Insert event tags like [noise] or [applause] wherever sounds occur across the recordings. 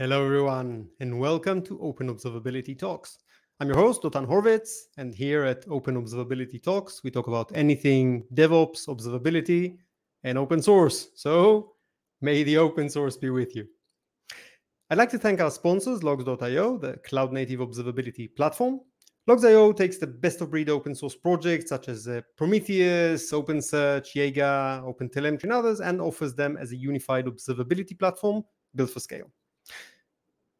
Hello, everyone, and welcome to Open Observability Talks. I'm your host, Dotan Horovits, and here at Open Observability Talks, we talk about anything DevOps, observability, and open source. So may the open source be with you. I'd like to thank our sponsors, Logz.io, the cloud native observability platform. Logz.io takes the best of breed open source projects such as uh, Prometheus, OpenSearch, Jaeger, OpenTelemetry, and others, and offers them as a unified observability platform built for scale.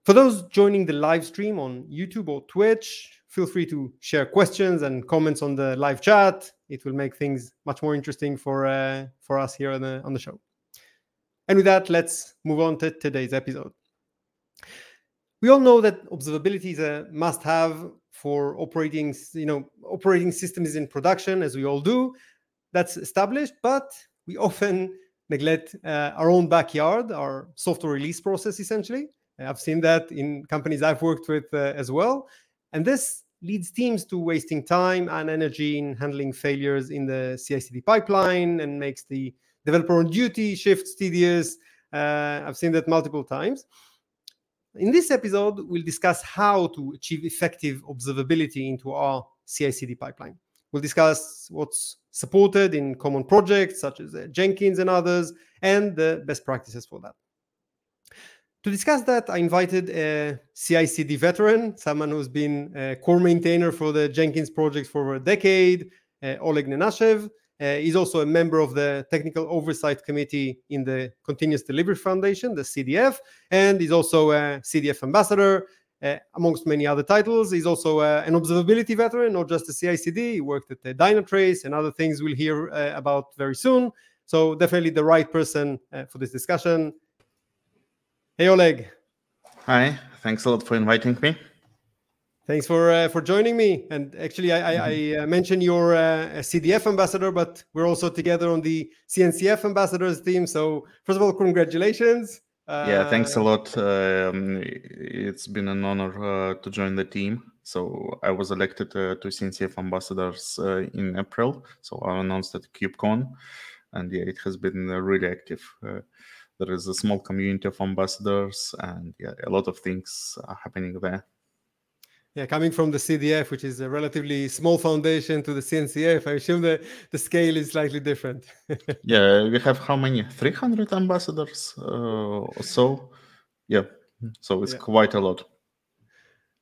For those joining the live stream on YouTube or Twitch, feel free to share questions and comments on the live chat. It will make things much more interesting for uh, for us here on the on the show. And with that, let's move on to today's episode. We all know that observability is a must-have for operating, you know, operating systems in production, as we all do. That's established, but we often neglect uh, our own backyard, our software release process, essentially. I've seen that in companies I've worked with uh, as well. And this leads teams to wasting time and energy in handling failures in the CI CD pipeline and makes the developer on duty shifts tedious. Uh, I've seen that multiple times. In this episode, we'll discuss how to achieve effective observability into our CI CD pipeline. We'll discuss what's supported in common projects such as uh, Jenkins and others, and the best practices for that. To discuss that, I invited a CI/CD veteran, someone who's been a core maintainer for the Jenkins project for over a decade, uh, Oleg Nenashev. Uh, he's also a member of the Technical Oversight Committee in the Continuous Delivery Foundation, the CDF, and he's also a CDF ambassador, uh, amongst many other titles. He's also uh, an observability veteran, not just a CI/CD. He worked at the Dynatrace and other things we'll hear uh, about very soon. So definitely the right person uh, for this discussion. Hey, Oleg. Hi. Thanks a lot for inviting me. Thanks for uh, for joining me. And actually, I, mm-hmm. I, I uh, mentioned you're uh, a CDF ambassador, but we're also together on the CNCF ambassadors team. So first of all, congratulations. yeah, thanks a uh, lot. Um, it's been an honor uh, to join the team. So I was elected uh, to CNCF ambassadors in April. So I announced at KubeCon, and yeah, it has been really active there is a small community of ambassadors and yeah a lot of things are happening there. Yeah coming from the cdf which is a relatively small foundation to the cncf i assume the, the scale is slightly different. [laughs] Yeah we have how many? 300 ambassadors uh, or so? Yeah so it's yeah. quite a lot.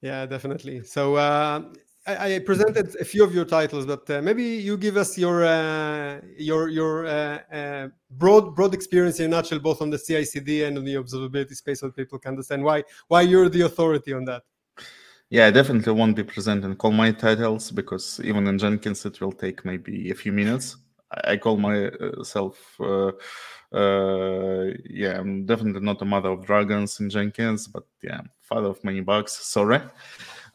Yeah definitely. So uh, I, presented a few of your titles, but uh, maybe you give us your uh, your your uh, uh broad broad experience in a nutshell, both on the CI/CD and on the observability space, so people can understand why why you're the authority on that. Yeah, I definitely won't be presenting all my titles because even in Jenkins it will take maybe a few minutes. I call myself. Uh, uh, yeah, I'm definitely not a mother of dragons in Jenkins, but yeah, father of many bugs. Sorry.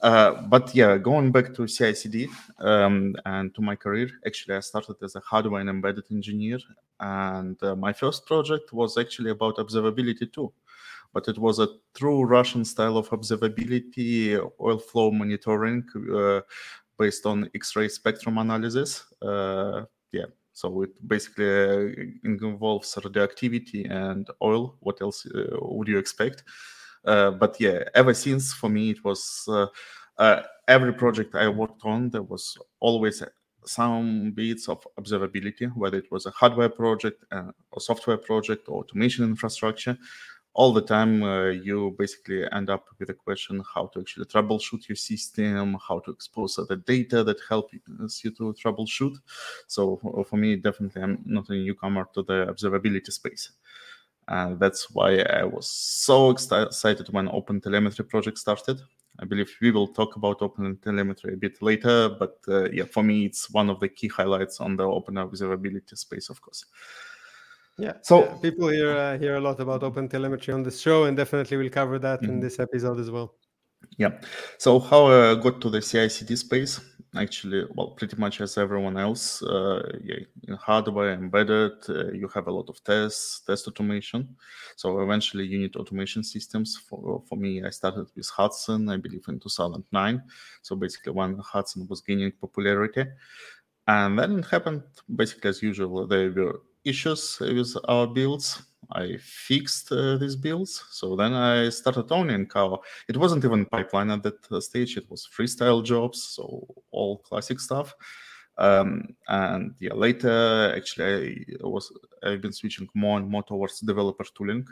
Uh, but yeah, going back to CI/CD um, and to my career, actually, I started as a hardware and embedded engineer, and uh, my first project was actually about observability too. But it was a true Russian style of observability, oil flow monitoring uh, based on X-ray spectrum analysis. Uh, yeah, so it basically uh, involves radioactivity and oil. What else would you expect? Uh, but yeah, ever since for me it was uh, uh, every project I worked on there was always some bits of observability, whether it was a hardware project uh, software project or automation infrastructure. All the time, uh, you basically end up with a question how to actually troubleshoot your system, how to expose other data that helps you to troubleshoot. So for me, definitely, I'm not a newcomer to the observability space. And that's why I was so excited when OpenTelemetry project started. I believe we will talk about OpenTelemetry a bit later, but uh, yeah, for me, it's one of the key highlights on the open observability space, of course. Yeah. So yeah, people hear uh, hear a lot about OpenTelemetry on this show, and definitely we'll cover that mm-hmm. in this episode as well. Yeah. So how I got to the CI/CD space? Actually, well, pretty much as everyone else, uh, yeah, in hardware embedded, uh, you have a lot of tests, test automation. So eventually, you need automation systems. For for me, I started with Hudson, I believe, in 2009. So basically, when Hudson was gaining popularity, and then it happened basically as usual. There were issues with our builds I fixed uh, these builds. So then I started owning how it wasn't even pipeline at that uh, stage. It was freestyle jobs, so all classic stuff. Um, and yeah, later actually I was I've been switching more and more towards developer tooling.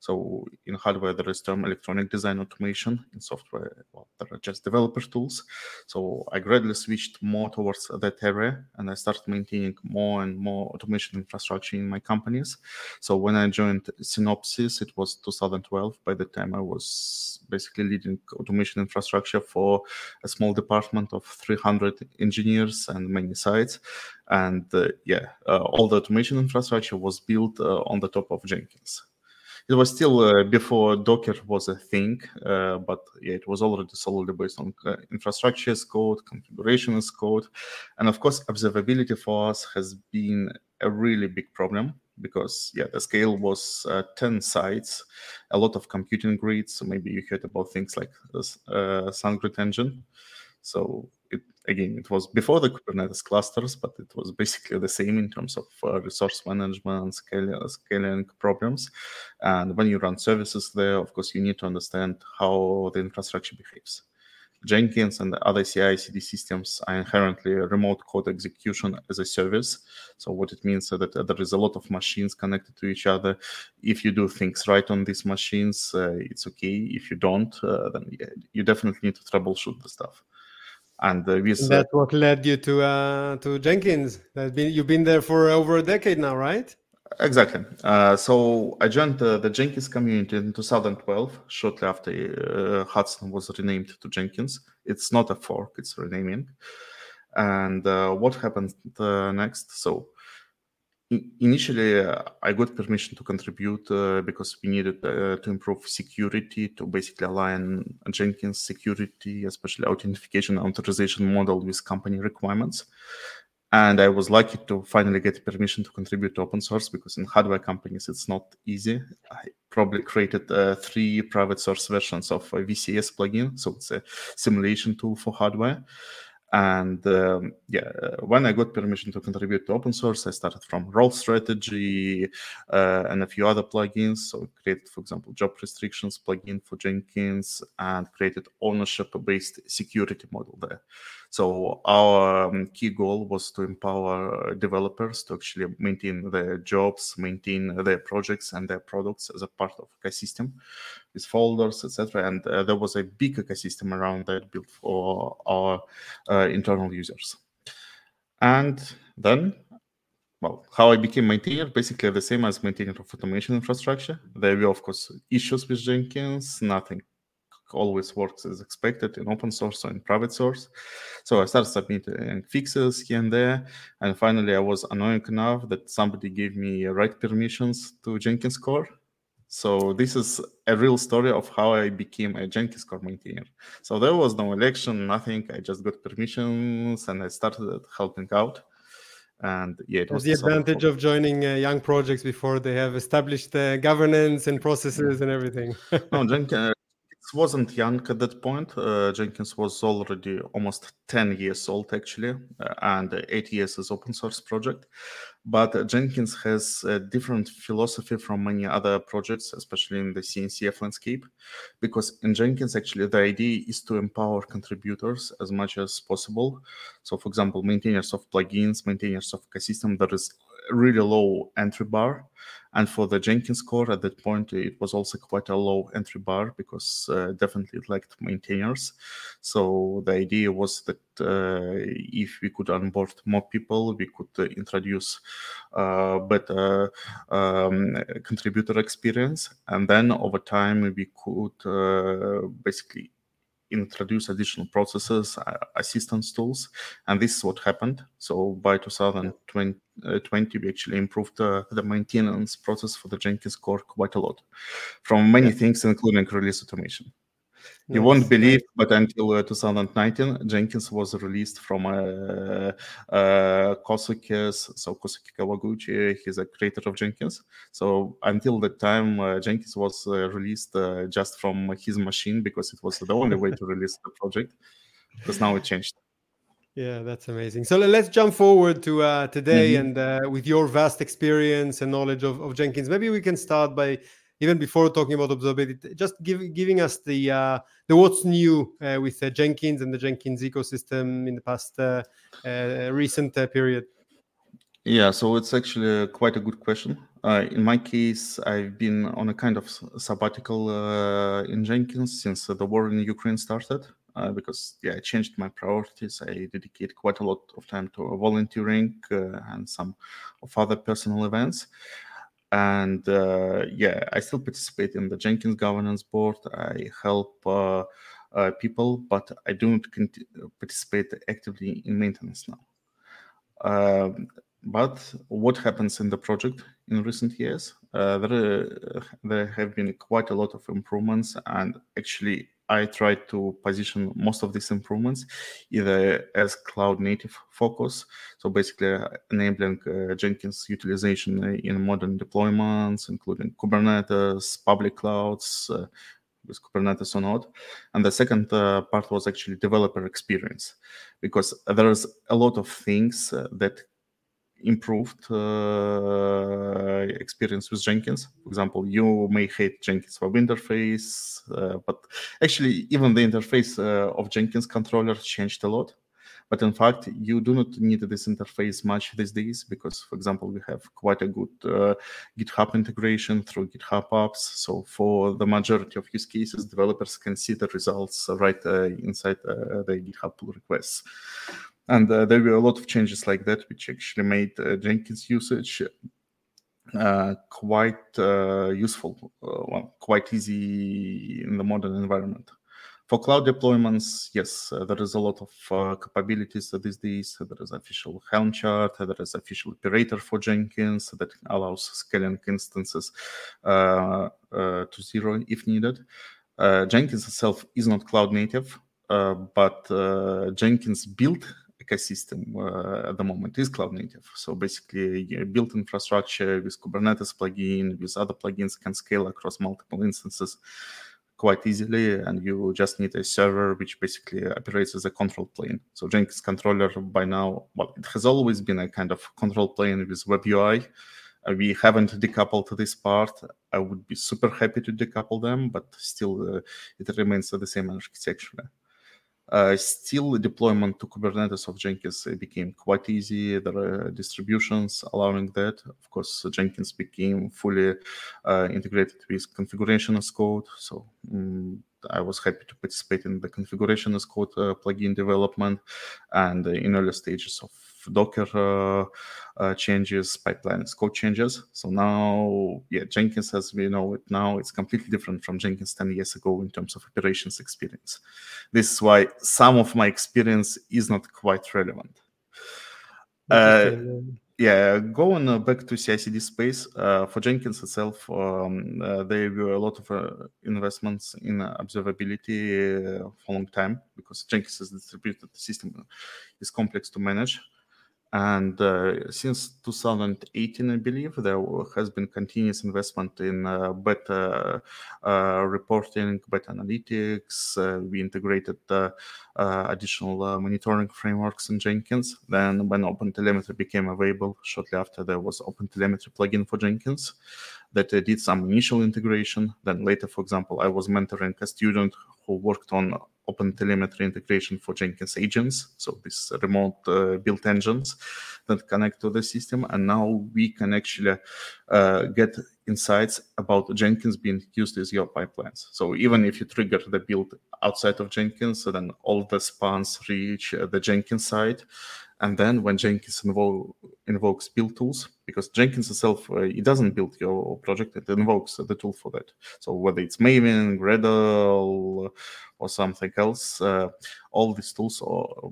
So in hardware there is term electronic design automation. In software, well, there are just developer tools. So I gradually switched more towards that area, and I started maintaining more and more automation infrastructure in my companies. So when I joined Synopsys, it was 2012. By the time I was basically leading automation infrastructure for a small department of 300 engineers and many sites. And uh, yeah, uh, all the automation infrastructure was built uh, on the top of Jenkins. It was still uh, before Docker was a thing, uh, but yeah, it was already solidly based on uh, infrastructure as code, configuration as code, and of course, observability for us has been a really big problem because yeah, the scale was 10 sites, a lot of computing grids. So maybe you heard about things like this, SunGrid engine. So it again it was before the kubernetes clusters but it was basically the same in terms of uh, resource management scaling, scaling problems. And when you run services there of course you need to understand how the infrastructure behaves. Jenkins and the other ci cd systems are inherently remote code execution as a service. So what it means is that uh, there is a lot of machines connected to each other. If you do things right on these machines uh, it's okay. If you don't uh, then you definitely need to troubleshoot the stuff and uh, with, that's what led you to uh, to Jenkins. That been you've been there for over a decade now, right? Exactly. Uh, so I joined the, the, Jenkins community in 2012, shortly after uh, Hudson was renamed to Jenkins. It's not a fork; it's renaming. And uh, what happened uh, next? So initially uh, i got permission to contribute uh, because we needed uh, to improve security to basically align jenkins security especially authentication and authorization model with company requirements. And i was lucky to finally get permission to contribute to open source because in hardware companies it's not easy. I probably created uh, three private source versions of a vcs plugin so it's a simulation tool for hardware and um, yeah, when I got permission to contribute to open source, I started from role strategy uh, and a few other plugins. So created, for example, job restrictions plugin for Jenkins and created ownership-based security model there. So our um, key goal was to empower developers to actually maintain their jobs, maintain their projects and their products as a part of ecosystem folders, etc. And uh, there was a big ecosystem around that built for our uh, internal users. And then well, how I became maintainer, basically the same as maintainer of automation infrastructure. There were, of course, issues with Jenkins, nothing always works as expected in open source or in private source. So I started submitting fixes here and there. And finally, I was annoying enough that somebody gave me write permissions to Jenkins core. So this is a real story of how I became a Jenkins core maintainer. So there was no election, nothing. I just got permissions and I started helping out. And yeah, it was the advantage of joining uh, young projects before they have established uh, governance and processes and everything. [laughs] no, Jenkins, wasn't young at that point. Uh, Jenkins was already almost 10 years old, actually, uh, and eight years as open source project. But Jenkins has a different philosophy from many other projects, especially in the CNCF landscape, because in Jenkins, actually, the idea is to empower contributors as much as possible. So, for example, maintainers of plugins, maintainers of ecosystem, there is really low entry bar and for the Jenkins core at that point, it was also quite a low entry bar because uh, definitely it lacked maintainers. So the idea was that uh, if we could onboard more people, we could uh, introduce uh, better um, contributor experience. And then over time, we could uh, basically introduce additional processes, uh, assistance tools, and this is what happened. So by 2020, uh, we actually improved uh, the maintenance process for the Jenkins core quite a lot, from many yeah. things, including release automation. You won't believe, but until uh, 2019, Jenkins was released from uh, uh, Kosuke. So Kosuke Kawaguchi, he's a creator of Jenkins. So until that time, uh, Jenkins was uh, released uh, just from his machine because it was the only way to [laughs] release the project. Because now it changed. Yeah, that's amazing. So let's jump forward to uh, today mm-hmm. and uh, with your vast experience and knowledge of, of Jenkins. Maybe we can start by even before talking about observability, just give, giving us the uh, the what's new uh, with uh, Jenkins and the Jenkins ecosystem in the past uh, uh, recent uh, period. Yeah, so it's actually quite a good question. in my case, I've been on a kind of sabbatical in Jenkins since the war in Ukraine started. Because yeah, I changed my priorities. I dedicate quite a lot of time to volunteering and some of other personal events. And uh, yeah i still participate in the jenkins governance board. I help uh, uh, people but i don't participate actively in maintenance now. Um, but what happens in the project in recent years? Uh, there, there have been quite a lot of improvements and actually I try to position most of these improvements either as cloud native focus, so basically enabling uh, Jenkins utilization in modern deployments, including Kubernetes, public clouds, uh, with Kubernetes or not. And the second uh, part was actually developer experience, because there's a lot of things uh, that improved uh, experience with Jenkins. For example, you may hate Jenkins web interface, uh, but actually, even the interface uh, of Jenkins controller changed a lot. But in fact, you do not need this interface much these days because, for example, we have quite a good uh, GitHub integration through GitHub apps. So for the majority of use cases, developers can see the results right uh, inside uh, the GitHub pull requests. And uh, there were a lot of changes like that, which actually made uh, Jenkins usage uh, quite uh, useful, uh, well, quite easy in the modern environment. For cloud deployments, yes, uh, there is a lot of capabilities these days. There is official Helm chart, there is official operator for Jenkins that allows scaling instances to zero if needed. Jenkins itself is not cloud native, but Jenkins built ecosystem uh, at the moment is cloud native. So basically, built infrastructure with Kubernetes plugin, with other plugins can scale across multiple instances quite easily, and you just need a server which basically operates as a control plane. So Jenkins controller by now, well, it has always been a kind of control plane with web UI. Uh, we haven't decoupled this part. I would be super happy to decouple them, but still, uh, it remains the same architecture. Uh, still, deployment to Kubernetes of Jenkins became quite easy. There are distributions allowing that. Of course, Jenkins became fully uh, integrated with configuration as code. So um, I was happy to participate in the configuration as code uh, plugin development and in early stages of Docker uh, uh, changes, pipelines, code changes. So now, yeah, Jenkins, as we know it now, it's completely different from Jenkins 10 years ago in terms of operations experience. This is why some of my experience is not quite relevant. Uh, yeah, going uh, back to CI/CD space uh, for Jenkins itself, um, uh, there were a lot of uh, investments in observability for a long time because Jenkins is distributed system is complex to manage. And uh, since 2018, I believe, there has been continuous investment in uh, better uh, reporting, better analytics. Uh, we integrated uh, additional uh, monitoring frameworks in Jenkins. Then, when OpenTelemetry became available, shortly after, there was OpenTelemetry plugin for Jenkins that did some initial integration. Then later, for example, I was mentoring a student who worked on open telemetry integration for Jenkins agents, so these remote uh, built engines that connect to the system. And now we can actually uh, get insights about Jenkins being used as your pipelines. So even if you trigger the build outside of Jenkins, so then all the spans reach uh, the Jenkins side. And then when Jenkins invo- invokes build tools, because Jenkins itself, uh, it doesn't build your project, it invokes the tool for that. So whether it's Maven, Gradle, or something else, uh, all these tools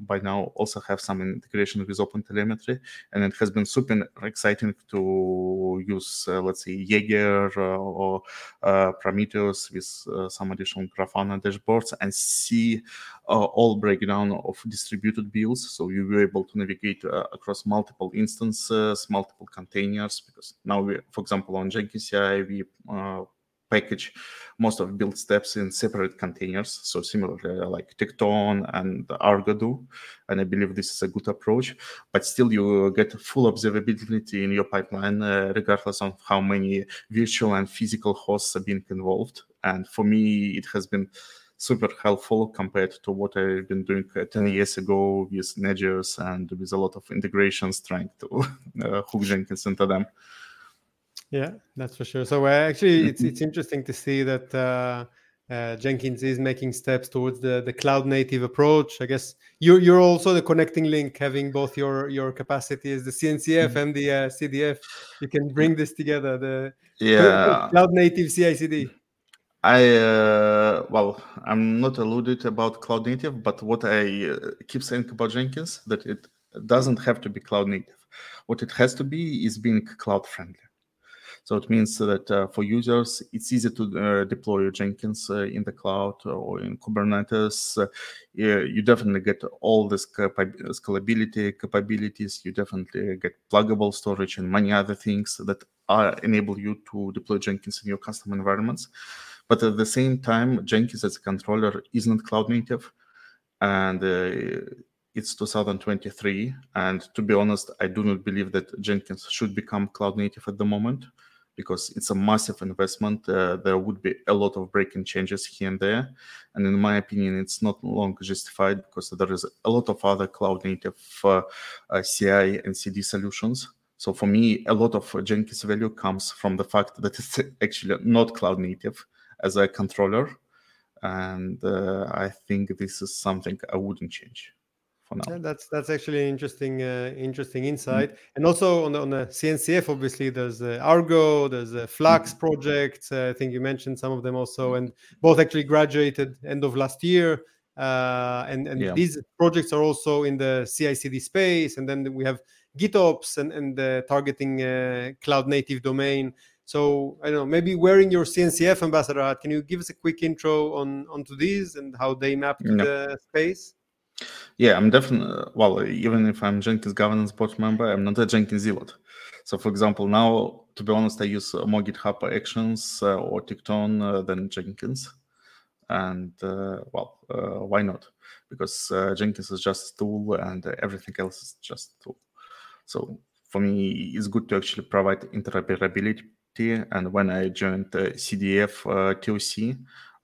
by now also have some integration with OpenTelemetry, and it has been super exciting to use, uh, let's say, Jaeger uh, or uh, Prometheus with some additional Grafana dashboards and see all breakdown of distributed builds. So you be able to navigate across multiple instances, multiple containers, because now we, for example, on Jenkins CI, we package most of build steps in separate containers. So similarly, like Tekton and Argo do, and I believe this is a good approach. But still, you get full observability in your pipeline, uh, regardless of how many virtual and physical hosts are being involved. And for me, it has been super helpful compared to what I've been doing uh, 10 years ago with Nagios and with a lot of integrations trying to [laughs] uh, hook Jenkins into them. Yeah, that's for sure. So uh, actually, it's it's interesting to see that uh, uh, Jenkins is making steps towards the, the cloud native approach. I guess you're you're also the connecting link, having both your your capacity as the CNCF mm-hmm. and the uh, CDF. You can bring this together. The yeah cloud native CI/CD. I uh, well, I'm not alluded about cloud native, but what I uh, keep saying about Jenkins that it doesn't have to be cloud native. What it has to be is being cloud friendly. So it means that uh, for users, it's easy to uh, deploy Jenkins uh, in the cloud or in Kubernetes. You definitely get all this scalability capabilities. You definitely get pluggable storage and many other things that are, enable you to deploy Jenkins in your custom environments. But at the same time, Jenkins as a controller isn't cloud native. And uh, it's 2023. And to be honest, I do not believe that Jenkins should become cloud native at the moment because it's a massive investment. Uh, there would be a lot of breaking changes here and there. And in my opinion, it's not long justified because there is a lot of other cloud native uh, uh, CI and CD solutions. So for me, a lot of Jenkins value comes from the fact that it's [laughs] actually not cloud native as a controller. And uh, I think this is something I wouldn't change for now. Yeah, that's that's actually interesting uh, interesting insight. Mm-hmm. And also on the, on the CNCF, obviously there's uh, Argo, there's a Flux mm-hmm. project. Uh, I think you mentioned some of them also, and both actually graduated end of last year. Uh, and and yeah. these projects are also in the CI/CD space, and then we have GitOps and and targeting uh, cloud native domain. So I don't know, maybe wearing your CNCF ambassador hat, can you give us a quick intro on onto these and how they map to the space? Yeah, I'm definitely well. Even if I'm Jenkins governance board member, I'm not a Jenkins zealot. So, for example, now to be honest, I use more GitHub Actions uh, or Tekton uh, than Jenkins, and uh, well, uh, why not? Because uh, Jenkins is just a tool, and everything else is just a tool. So for me, it's good to actually provide interoperability. And when I joined CDF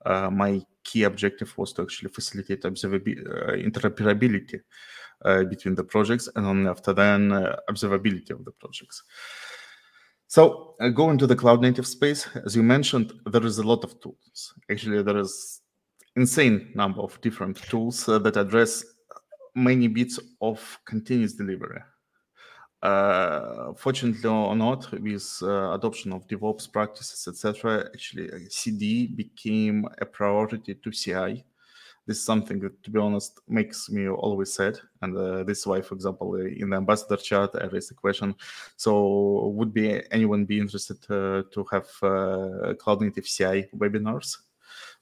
uh, my key objective was to actually facilitate observability, uh, interoperability uh, between the projects, and only after then observability of the projects. So uh, going to the cloud native space, as you mentioned, there is a lot of tools. Actually, there is insane number of different tools uh, that address many bits of continuous delivery. Uh, fortunately or not, with uh, adoption of DevOps practices, etc., actually uh, CD became a priority to CI. This is something that, to be honest, makes me always sad. And uh, this is why, for example, uh, in the ambassador chat, I raised a question. So, would be anyone be interested to have cloud native CI webinars?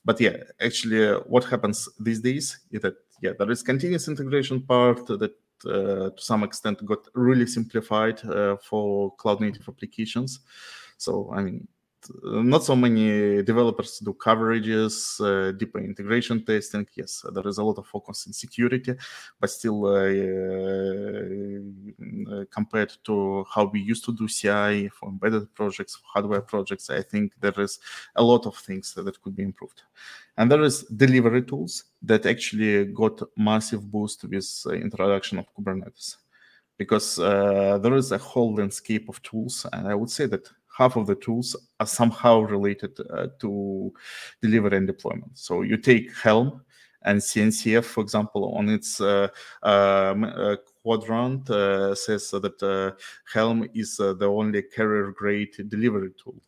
But yeah, actually, what happens these days is that yeah, there is continuous integration part that uh, to some extent got really simplified uh, for cloud native applications. So I mean, not so many developers do coverages, uh, deeper integration testing. Yes, there is a lot of focus in security, but still, uh, uh, compared to how we used to do CI for embedded projects, for hardware projects, I think there is a lot of things that could be improved. And there is delivery tools that actually got massive boost with introduction of Kubernetes because uh, there is a whole landscape of tools and i would say that half of the tools are somehow related uh, to delivery and deployment. So you take Helm and CNCF, for example, on its uh, um, uh, quadrant uh, says that uh, Helm is the only carrier-grade delivery tool.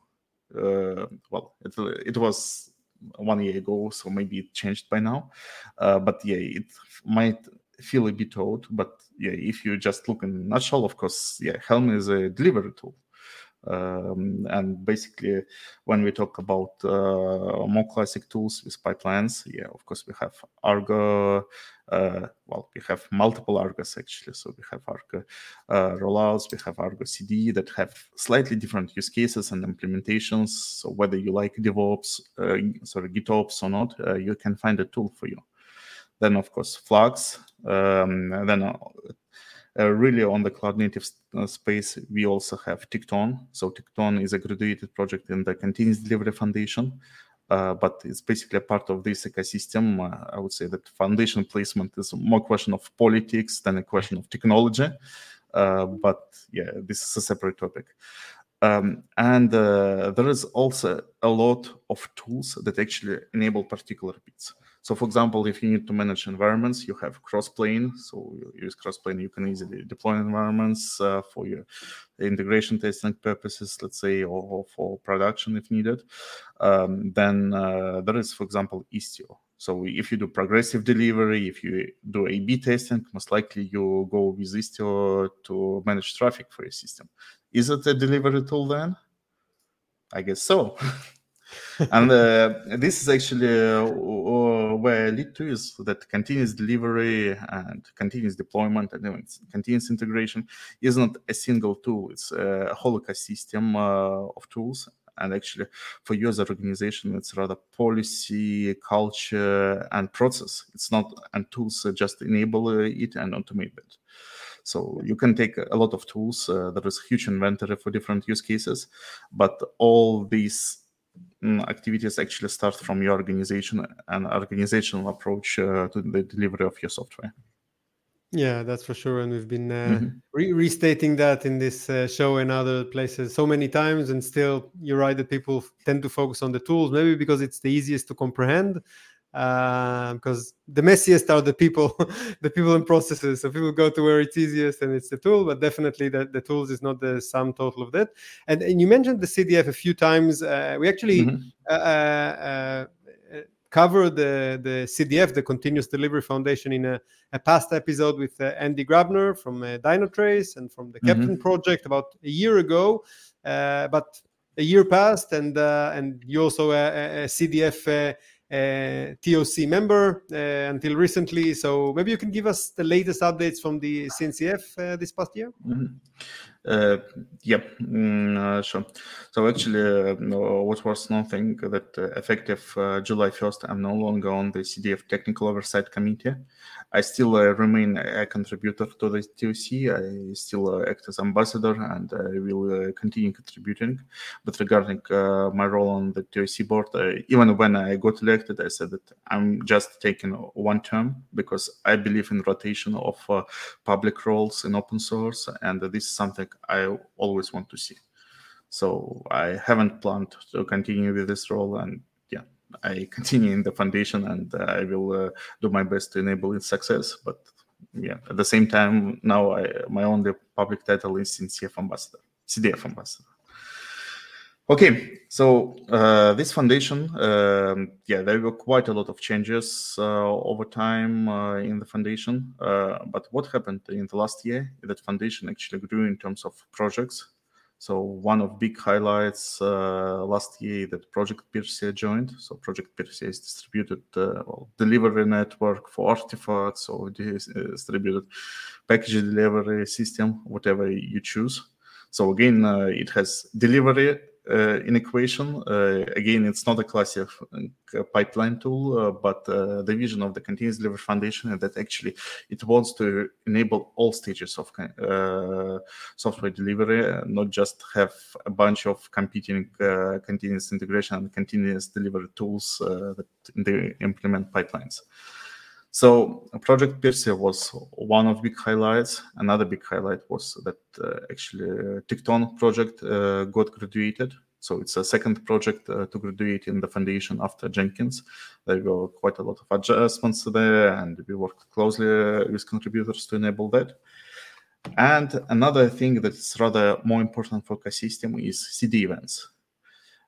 well, it, it was one year ago, so maybe it changed by now. but yeah, it might feel a bit old. But yeah, if you just look in a nutshell, of course, yeah, Helm is a delivery tool Um, and basically, when we talk about uh, more classic tools with pipelines, yeah, of course, we have Argo. Uh, well, we have multiple Argos actually. So we have Argo uh, rollouts, we have Argo CD that have slightly different use cases and implementations. So whether you like DevOps, uh, sorry, GitOps or not, uh, you can find a tool for you. Then, of course, Flux. Um, then uh, really on the cloud native uh, space, we also have Tekton. So Tekton is a graduated project in the Continuous Delivery Foundation. Uh, but it's basically a part of this ecosystem. Uh, I would say that foundation placement is more question of politics than a question of technology. Uh, but yeah, this is a separate topic. Um, and uh, there is also a lot of tools that actually enable particular bits. So for example, if you need to manage environments, you have Crossplane. So you use Crossplane, you can easily deploy environments uh, for your integration testing purposes, let's say, or, or for production if needed. Um, then uh, there is, for example, Istio. So if you do progressive delivery, if you do A/B testing, most likely you go with Istio to manage traffic for your system. Is it a delivery tool then? I guess so. [laughs] and uh, this is actually uh, where I lead to is that continuous delivery and continuous deployment and continuous integration is not a single tool; it's a whole ecosystem uh, of tools. And actually, for you as an organization, it's rather policy, culture, and process. It's not and tools just enable it and automate it. So you can take a lot of tools. Uh, there is a huge inventory for different use cases, but all these activities actually start from your organization and organizational approach uh, to the delivery of your software. Yeah, that's for sure. And we've been uh, mm-hmm. re- restating that in this uh, show and other places so many times. And still, you're right that people tend to focus on the tools, maybe because it's the easiest to comprehend because um, the messiest are the people [laughs] the people and processes so people go to where it's easiest and it's the tool but definitely the, the tools is not the sum total of that and, and you mentioned the cdf a few times uh, we actually mm-hmm. uh, uh, uh covered the, the cdf the continuous delivery foundation in a, a past episode with uh, Andi Grabner from uh, dynatrace and from the mm-hmm. Keptn project about a year ago but a year passed and and you also a, a cdf uh, TOC member uh, until recently. So maybe you can give us the latest updates from the CNCF uh, this past year. Mm-hmm. Uh, yeah, mm, uh, sure. So actually, uh, what was nothing that effective July 1st, I'm no longer on the CDF Technical Oversight Committee. I still uh, remain a contributor to the TOC. I still uh, act as ambassador and I will uh, continue contributing. But regarding my role on the TOC board, even when I got elected, I said that I'm just taking one term because I believe in rotation of public roles in open source, and this is something I always want to see. So I haven't planned to continue with this role, and I continue in the foundation, and I will uh, do my best to enable its success. But yeah, at the same time, now I, my only public title is CNCF ambassador, CDF ambassador. Okay, so uh, this foundation, um, yeah, there were quite a lot of changes uh, over time uh, in the foundation. Uh, but what happened in the last year? That foundation actually grew in terms of projects. So one of big highlights uh, last year that Project Pyrsia joined. So Project Pyrsia is distributed uh, well, delivery network for artifacts or distributed package delivery system, whatever you choose. So again, it has delivery uh, in equation. Uh, again, it's not a classic uh, pipeline tool, but the vision of the continuous delivery foundation is that actually it wants to enable all stages of software delivery, not just have a bunch of competing continuous integration and continuous delivery tools that implement pipelines. So Project Pyrsia was one of big highlights. Another big highlight was that uh, actually uh, Tekton project uh, got graduated. So it's a second project uh, to graduate in the foundation after Jenkins. There were quite a lot of adjustments there, and we worked closely with contributors to enable that. And another thing that's rather more important for ecosystem is CD events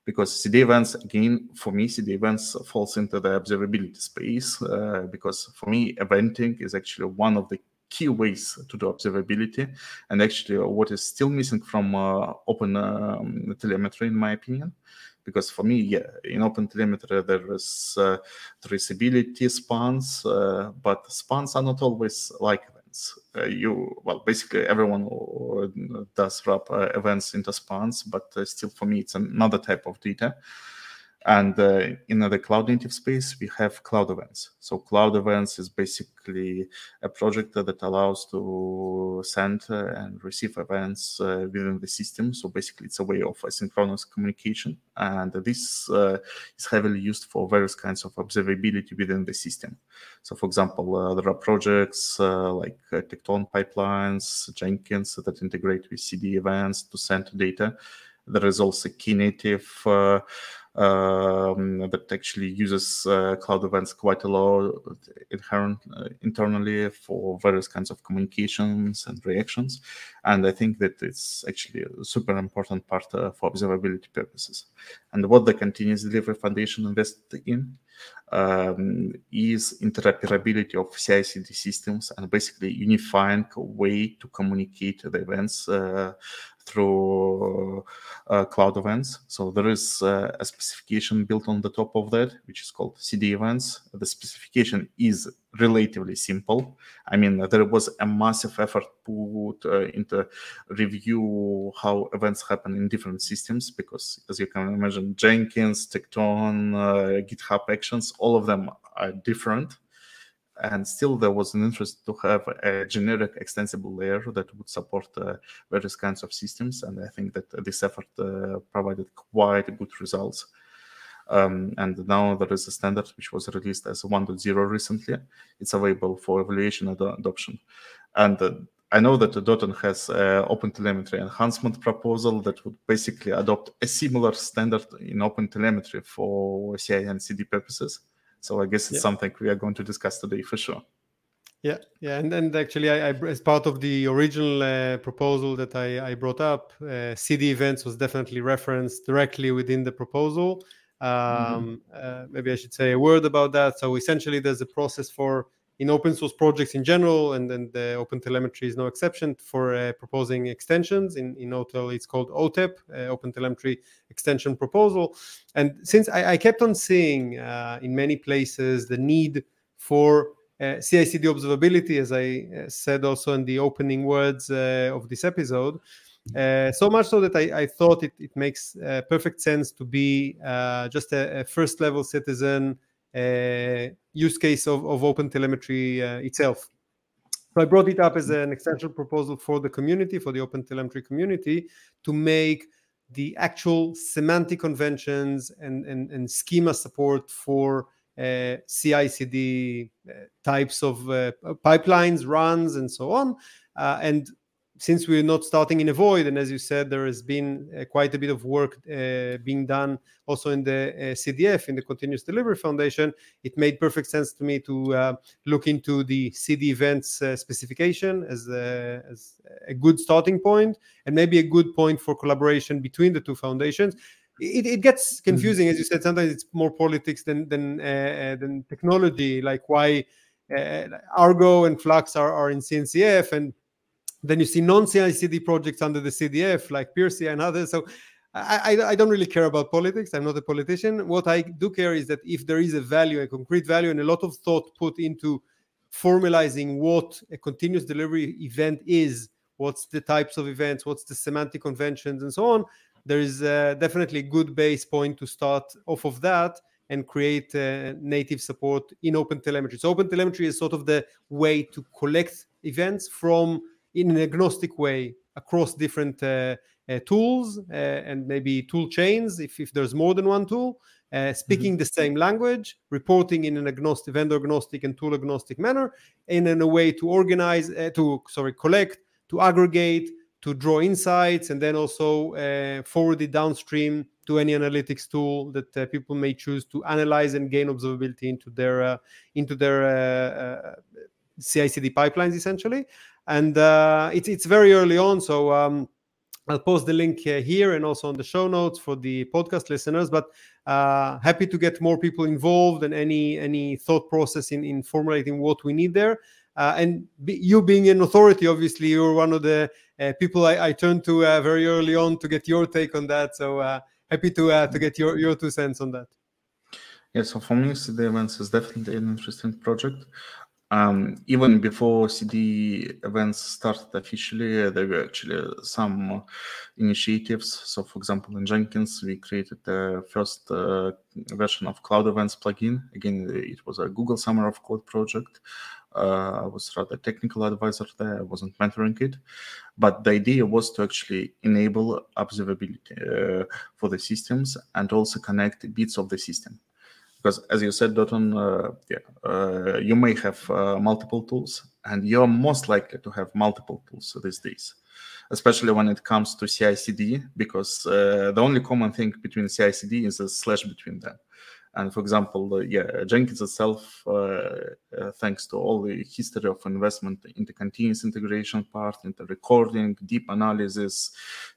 because CD events, again, for me, CD events falls into the observability space uh, because for me, eventing is actually one of the key ways to do observability. And actually, what is still missing from open um, telemetry, in my opinion, because for me, yeah, in open telemetry there is uh, traceability spans, uh, but spans are not always like. Uh, you well, basically everyone does wrap uh, events into spans, but uh, still for me it's another type of data. And uh, in the cloud native space, we have cloud events. So cloud events is basically a project that allows to send uh, and receive events uh, within the system. So basically, it's a way of asynchronous communication, and this uh, is heavily used for various kinds of observability within the system. So, for example, uh, there are projects uh, like Tekton pipelines, Jenkins that integrate with CD events to send data. There is also Knative um, that actually uses uh, cloud events quite a lot inherent uh, internally for various kinds of communications and reactions. And I think that it's actually a super important part uh, for observability purposes. And what the Continuous Delivery Foundation invested in um, is interoperability of CI/CD systems and basically unifying a way to communicate the events uh, through uh, cloud events. So there is uh, a specification built on the top of that, which is called CD events. The specification is relatively simple. I mean, there was a massive effort put uh, into review how events happen in different systems because, as you can imagine, Jenkins, Tekton, uh, GitHub Actions, all of them are different. And still there was an interest to have a generic extensible layer that would support uh, various kinds of systems. And i think that this effort uh, provided quite good results um, and now there is a standard which was released as 1.0 recently it's available for evaluation and adoption and uh, I know that Dotan has an open telemetry enhancement proposal that would basically adopt a similar standard in open telemetry for CI and CD purposes. So I guess it's yeah. something we are going to discuss today for sure. Yeah, yeah, and and actually, I, I as part of the original uh, proposal that I, I brought up, uh, CD events was definitely referenced directly within the proposal. Mm-hmm. Um, uh, maybe I should say a word about that. So essentially, there's a process for in open source projects in general, and then the Open Telemetry is no exception for uh, proposing extensions. In in OTel, it's called OTEP, uh, Open Telemetry Extension Proposal. And since I, I kept on seeing uh, in many places the need for uh, CI/CD observability, as I uh, said also in the opening words uh, of this episode. Uh, so much so that I, I thought it, it makes uh, perfect sense to be uh, just a, a, first level citizen use case of, of open telemetry uh, itself. So I brought it up as an extension proposal for the community, for the open telemetry community, to make the actual semantic conventions and, and, and schema support for uh, CI CD uh, types of uh, pipelines, runs, and so on. Uh, and since we're not starting in a void, and as you said, there has been uh, quite a bit of work uh, being done also in the uh, CDF, in the Continuous Delivery Foundation, it made perfect sense to me to uh, look into the CD events uh, specification as a, as a good starting point and maybe a good point for collaboration between the two foundations. It, it, gets mm-hmm. confusing, as you said. Sometimes it's more politics than than uh, than technology. Like why Argo and Flux are, are in CNCF, and then you see non-CI/CD projects under the CDF like Pyrsia and others. So I, I, I, don't really care about politics. I'm not a politician. What I do care is that if there is a value, a concrete value, and a lot of thought put into formalizing what a continuous delivery event is, what's the types of events, what's the semantic conventions, and so on, there is uh, definitely a good base point to start off of that and create uh, native support in open telemetry. So open telemetry is sort of the way to collect events from in an agnostic way across different uh, uh, tools uh, and maybe tool chains if, if there's more than one tool uh, speaking mm-hmm. the same language reporting in an agnostic vendor agnostic and tool agnostic manner and in a way to organize uh, to sorry collect to aggregate to draw insights and then also uh, forward it downstream to any analytics tool that people may choose to analyze and gain observability into their into their CI/CD pipelines essentially and uh, it's it's very early on, so um, I'll post the link uh, here and also on the show notes for the podcast listeners. But uh, happy to get more people involved and any any thought process in in formulating what we need there. uh, and you being an authority, obviously, you're one of the uh, people I, I turned to uh, very early on to get your take on that. So uh, happy to uh, to get your your two cents on that. Yeah, so for me, CD events is definitely an interesting project. Um, even before CD events started officially, there were actually some initiatives. So, for example, in Jenkins, we created the first uh, version of Cloud Events plugin. Again, it was a Google Summer of Code project. Uh, I was rather technical advisor there. I wasn't mentoring it, but the idea was to actually enable observability uh, for the systems and also connect bits of the system because as you said Dotan, uh, yeah, uh, you may have uh, multiple tools and you're most likely to have multiple tools these days especially when it comes to ci-cd because uh, the only common thing between ci-cd is a slash between them and for example, uh, yeah, Jenkins itself, uh, thanks to all the history of investment in the continuous integration part, into recording, deep analysis,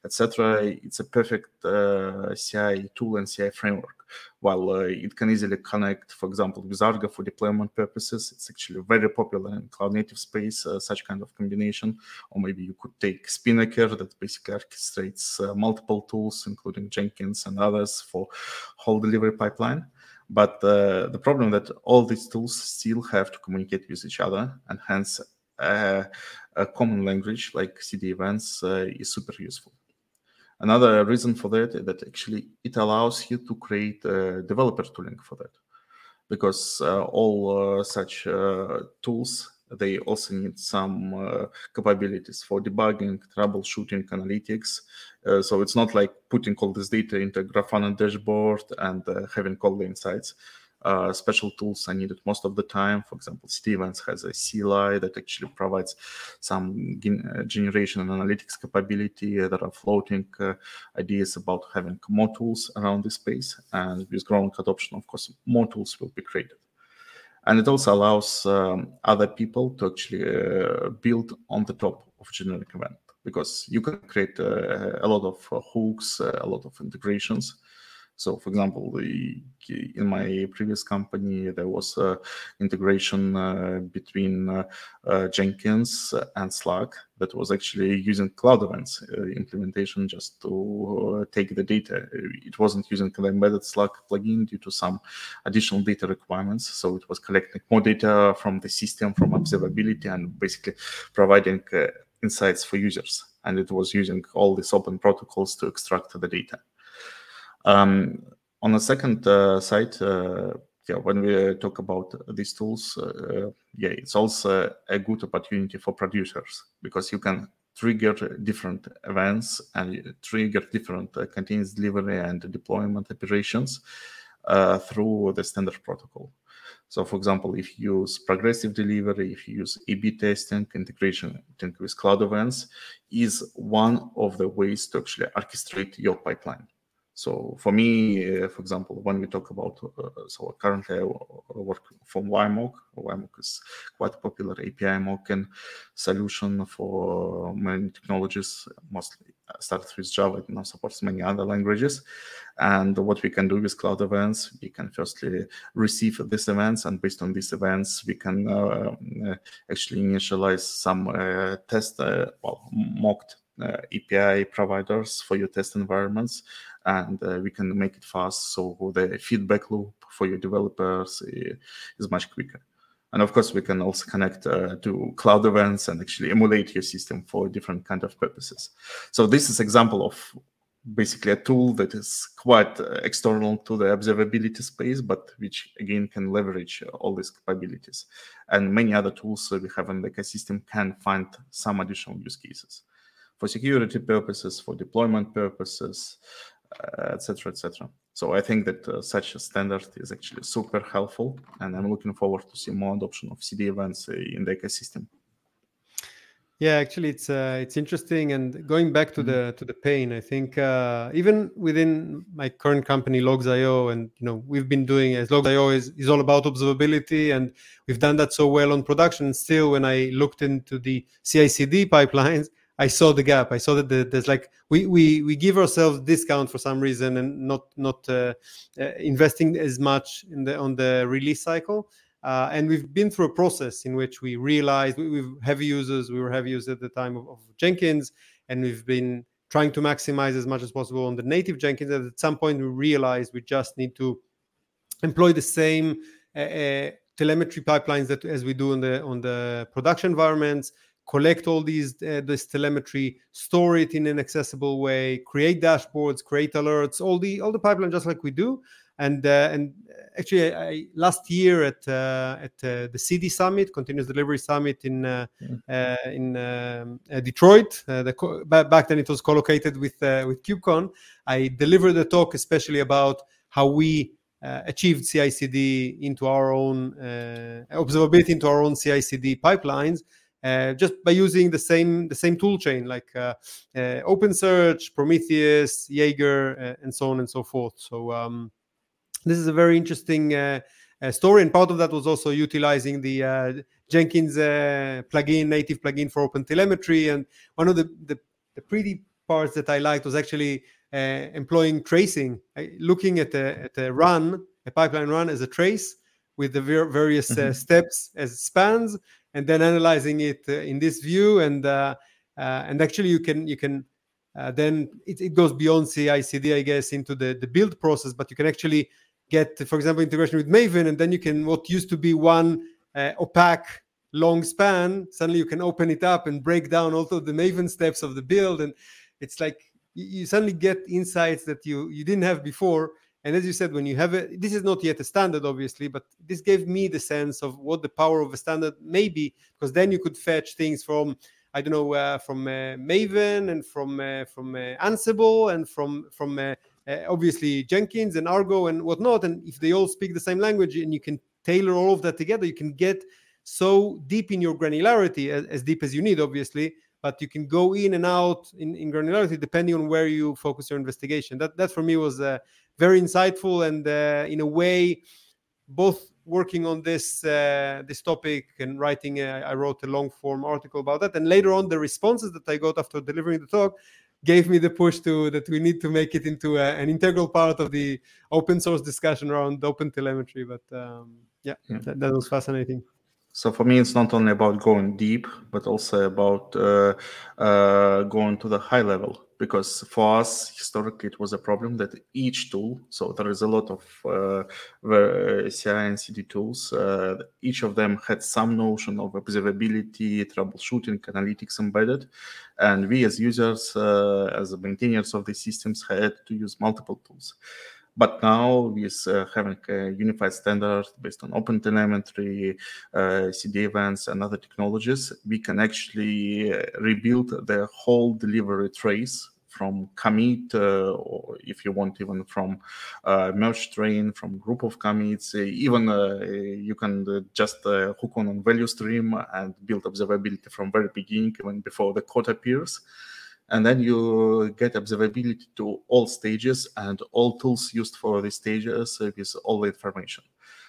etc., it's a perfect CI tool and CI framework. While it can easily connect, for example, with Argo for deployment purposes, it's actually very popular in cloud native space, such kind of combination. Or maybe you could take Spinnaker that basically orchestrates multiple tools, including Jenkins and others for whole delivery pipeline. But uh, the problem that all these tools still have to communicate with each other, and hence uh, a common language like CD events uh, is super useful. Another reason for that is that actually it allows you to create a developer tooling for that, because uh, all uh, such uh, tools they also need some uh, capabilities for debugging, troubleshooting, analytics. Uh, so it's not like putting all this data into Grafana dashboard and uh, having all the insights. Uh, special tools are needed most of the time. For example, CD events has a CLI that actually provides some uh, generation and analytics capability. There are floating uh, ideas about having more tools around this space. And with growing adoption, of course, more tools will be created and it also allows um, other people to actually uh, build on the top of generic event because you can create uh, a lot of uh, hooks, uh, a lot of integrations. So, for example, the, in my previous company, there was integration uh, between uh, uh Jenkins and Slack that was actually using Cloud Events uh, implementation just to uh, take the data. It wasn't using the embedded Slack plugin due to some additional data requirements. So it was collecting more data from the system, from observability, and basically providing insights for users. And it was using all these open protocols to extract the data. Um, on the second uh, side, uh, yeah, when we talk about these tools, uh, yeah, it's also a good opportunity for producers because you can trigger different events and trigger different uh, continuous delivery and deployment operations uh, through the standard protocol. So, for example, if you use progressive delivery, if you use A/B testing, integration with cloud events, is one of the ways to actually orchestrate your pipeline. So for me, uh, for example, when we talk about, uh, so currently I work from WireMock. WireMock is quite popular API mocking solution for many technologies, mostly started with Java, it now supports many other languages. And what we can do with cloud events, we can firstly receive these events, and based on these events, we can uh, uh actually initialize some uh, test, uh, well, mocked API providers for your test environments and uh, we can make it fast so the feedback loop for your developers is much quicker. And of course we can also connect uh, to cloud events and actually emulate your system for different kind of purposes. So this is example of basically a tool that is quite uh, external to the observability space but which again can leverage all these capabilities. And many other tools we have in the ecosystem can find some additional use cases. For security purposes for deployment purposes etc., uh, etc. So I think that uh, such a standard is actually super helpful, and I'm looking forward to see more adoption of CD events uh, in the ecosystem. Yeah, actually, it's uh, it's interesting. And going back to mm-hmm. the to the pain, I think uh, even within my current company, Logz.io, and you know we've been doing as Logz.io is is all about observability, and we've done that so well on production. Still, when I looked into the CI/CD pipelines, I saw the gap. I saw that the, there's like we, we we give ourselves discount for some reason and not not uh, uh, investing as much in the on the release cycle. Uh, and we've been through a process in which we realized we, we've heavy users. We were heavy users at the time of, of Jenkins, and we've been trying to maximize as much as possible on the native Jenkins. And at some point, we realized we just need to employ the same uh, uh, telemetry pipelines that as we do on the on the production environments collect all these uh, this telemetry store it in an accessible way create dashboards create alerts all the all the pipeline just like we do and uh, and actually I, last year at uh, at uh, the CD Summit, Continuous Delivery Summit in uh, uh, in um, Detroit, the co- back then it was co-located with with KubeCon. I delivered a talk especially about how we achieved CI/CD into our own observability into our own CI/CD pipelines. Uh, just by using the same the same tool chain like uh, uh, OpenSearch, Prometheus, Jaeger, and so on and so forth. So um, this is a very interesting uh, uh, story, and part of that was also utilizing the uh, Jenkins plugin, native plugin for OpenTelemetry. And one of the, the, the pretty parts that I liked was actually employing tracing, looking at a, at a run, a pipeline run as a trace with the ver- various mm-hmm. steps as spans, and then analyzing it in this view and and actually you can you can uh, then it, it, goes beyond CI/CD, I guess, into the, the build process. But you can actually get, for example, integration with Maven, and then you can what used to be one uh, opaque long span, suddenly you can open it up and break down also the Maven steps of the build, and it's like you suddenly get insights that you you didn't have before. And as you said, when you have it, this is not yet a standard, obviously, but this gave me the sense of what the power of a standard may be, because then you could fetch things from I don't know uh, from uh, Maven and from uh, from uh, Ansible and from from uh, uh, obviously Jenkins and Argo and whatnot. And if they all speak the same language and you can tailor all of that together, you can get so deep in your granularity, as, as deep as you need, obviously. But you can go in and out in, in granularity depending on where you focus your investigation. That that for me was uh, very insightful and uh, in a way, both working on this uh, this topic and writing. A, I wrote a long form article about that, and later on, the responses that I got after delivering the talk gave me the push to that we need to make it into a, an integral part of the open source discussion around open telemetry. But um, yeah, yeah. That, that, was fascinating. So for me, it's not only about going deep, but also about uh, uh, going to the high level. Because for us historically it was a problem that each tool so there is a lot of uh, ci and cd tools uh, each of them had some notion of observability troubleshooting analytics embedded. And we as users uh, as maintainers of the systems had to use multiple tools but now with uh, having a unified standard based on OpenTelemetry, uh, CD events, and other technologies, we can actually uh, rebuild the whole delivery trace from commit, uh, or if you want, even from uh, merge train, from group of commits. Uh, even you can just hook on on value stream and build observability from very beginning, even before the code appears and then you get observability to all stages and all tools used for these stages with all the information.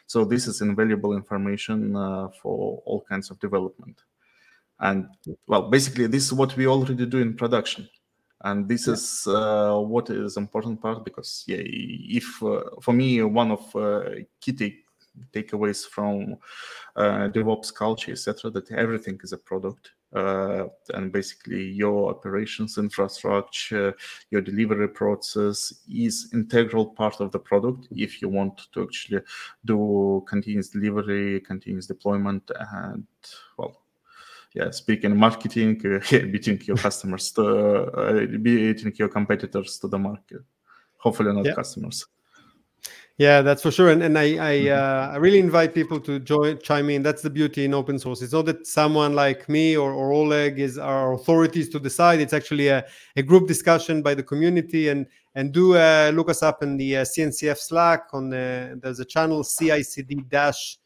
So this is invaluable information uh, for all kinds of development. And well, basically, this is what we already do in production. And this yeah. is uh, what is important part because yeah, if uh, for me one of uh, key take takeaways from uh, DevOps culture, etc., that everything is a product uh, and basically your operations infrastructure, your delivery process is integral part of the product if you want to actually do continuous delivery, continuous deployment, and well, yeah, speaking marketing, uh, [laughs] beating your customers, to, uh, beating your competitors to the market. Hopefully, not yeah. customers. Yeah, that's for sure. And, and I I, mm-hmm. uh, I really invite people to join chime in. That's the beauty in open source. It's not that someone like me or, or Oleg is our authorities to decide. It's actually a, a group discussion by the community. And and do uh, look us up in the uh, CNCF Slack. On the, there's a channel CICD dash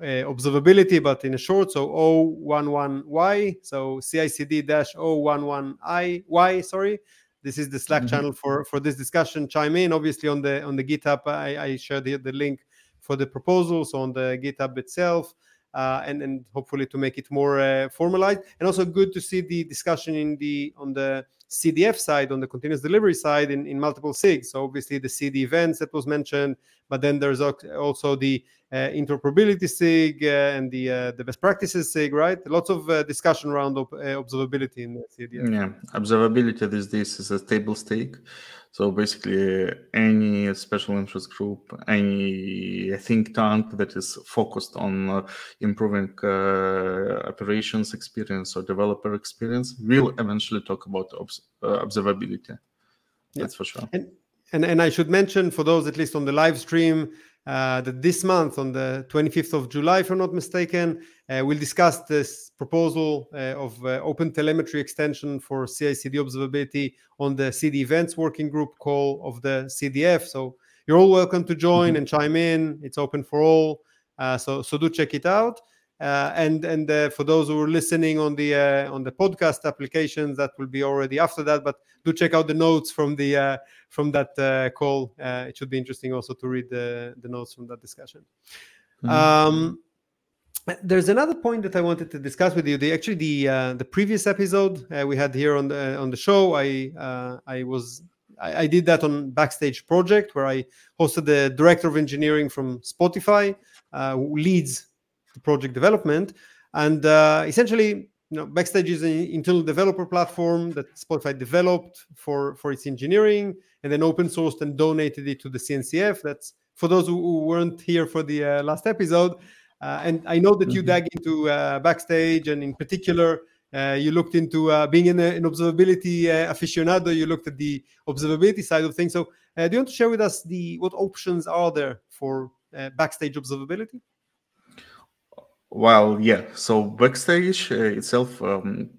uh, observability, but in a short, so O11Y. So CICD dash O11I Y. Sorry this is the slack mm-hmm. channel for for this discussion chime in obviously on the on the github i, I shared the, the link for the proposals on the github itself uh, and and hopefully to make it more uh, formalized. And also good to see the discussion in the on the CDF side, on the continuous delivery side, in, in multiple SIGs. So obviously the CD events that was mentioned, but then there's also the uh, interoperability SIG uh, and the uh, the best practices SIG, right? Lots of uh, discussion around uh, observability in CDF. Yeah, observability these days is a table stake. So basically, any special interest group, any think tank that is focused on uh, improving uh, operations experience or developer experience will eventually talk about obs- uh, observability. Yeah. That's for sure. And, and and I should mention for those at least on the live stream that this month, on the 25th of July, if I'm not mistaken, uh, we'll discuss this proposal uh, of uh, open telemetry extension for CI/CD observability on the CD events working group call of the CDF. So you're all welcome to join mm-hmm. and chime in. It's open for all. Uh, so so do check it out. Uh, and and uh, for those who are listening on the uh, on the podcast applications, that will be already after that. But do check out the notes from the uh, from that uh, call. Uh, it should be interesting also to read the, the notes from that discussion. Mm-hmm. Um, there's another point that I wanted to discuss with you. The actually the the previous episode we had here on the on the show, I I was I, I did that on Backstage Project where I hosted the director of engineering from Spotify who leads project development. And uh, essentially, you know, Backstage is an internal developer platform that Spotify developed for for its engineering, and then open sourced and donated it to the CNCF. That's for those who weren't here for the uh, last episode. Uh, and I know that you mm-hmm. dug into uh, Backstage, and in particular, uh, you looked into uh, being an, an observability aficionado. You looked at the observability side of things. So, do you want to share with us the what options are there for Backstage observability? Well, yeah. So Backstage uh, itself, um,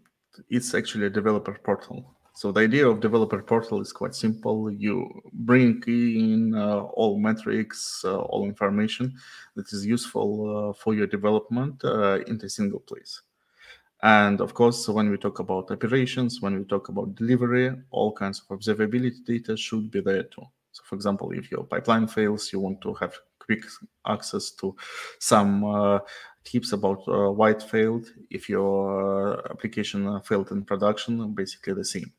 it's actually a developer portal. So the idea of developer portal is quite simple. You bring in uh, all metrics, uh, all information that is useful uh, for your development uh, into a single place. And of course, when we talk about operations, when we talk about delivery, all kinds of observability data should be there too. So, for example, if your pipeline fails, you want to have quick access to some uh, tips about uh, why it failed. If your uh, application uh, failed in production, basically the same.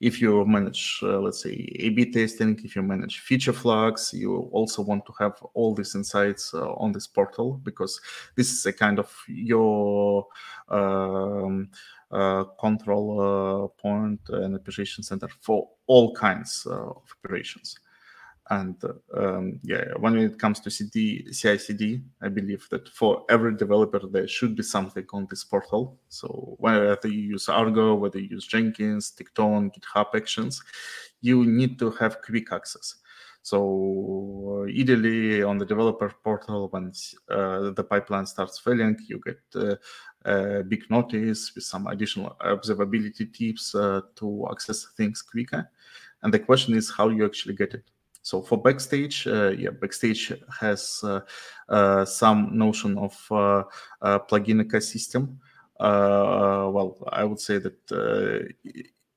If you manage, uh, let's say, A/B testing, if you manage feature flags, you also want to have all these insights uh, on this portal because this is a kind of your um, uh, control point and operation center for all kinds of operations. And um, yeah, when it comes to CD, CI/CD, I believe that for every developer there should be something on this portal. So whether you use Argo, whether you use Jenkins, Tekton, GitHub Actions, you need to have quick access. So uh, ideally, on the developer portal, when uh, the pipeline starts failing, you get uh, a big notice with some additional observability tips uh, to access things quicker. And the question is how you actually get it. So for Backstage, uh, yeah, Backstage has uh, uh, some notion of plugin ecosystem. well, I would say that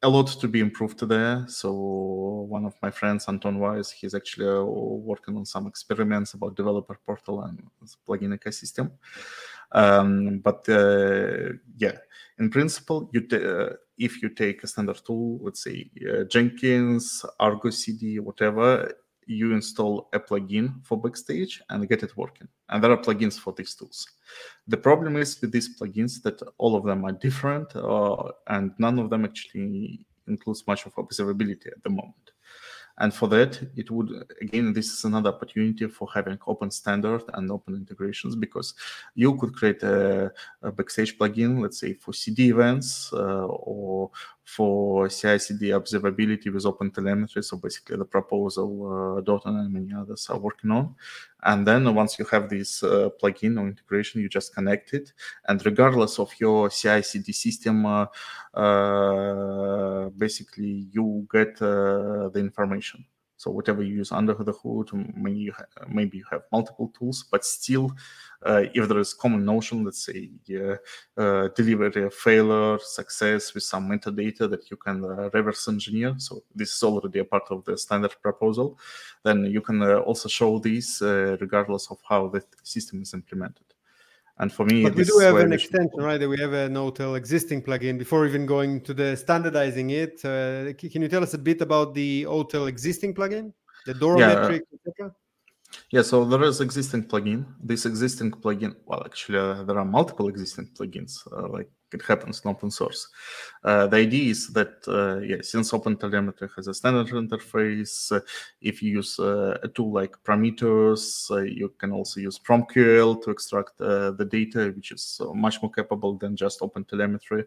a lot to be improved there. So one of my friends, Anton Weiss, he's actually uh, working on some experiments about developer portal and plugin ecosystem. Um, but uh, yeah, in principle, you uh, if you take a standard tool, let's say uh, Jenkins, Argo CD, whatever, you install a plugin for Backstage and get it working. And there are plugins for these tools. The problem is with these plugins that all of them are different uh, and none of them actually includes much of observability at the moment. And for that, it would again, this is another opportunity for having open standard and open integrations because you could create a, a backstage plugin, let's say for CD events uh, or for CI/CD observability with open telemetry. So basically, the proposal uh, Dotan and many others are working on. And then once you have this uh, plugin or integration, you just connect it, and regardless of your CI/CD system, uh, uh, basically you get uh, the information. So whatever you use under the hood, maybe you, ha- maybe you have multiple tools, but still, uh, if there is common notion, let's say uh, uh, delivery failure, success with some metadata that you can uh, reverse engineer. So this is already a part of the standard proposal. Then you can uh, also show these uh, regardless of how the system is implemented. And for me, but we do have an extension, right? We have an OTel existing plugin. Before even going to the standardizing it, uh, can you tell us a bit about the OTel existing plugin, the Dora yeah. metric, etc.? Yeah, so there is existing plugin. This existing plugin, well, actually, uh, there are multiple existing plugins. Uh, like it happens in open source. Uh, the idea is that, uh, yeah, since OpenTelemetry has a standard interface, uh, if you use uh, a tool like Prometheus, you can also use PromQL to extract the data, which is much more capable than just OpenTelemetry.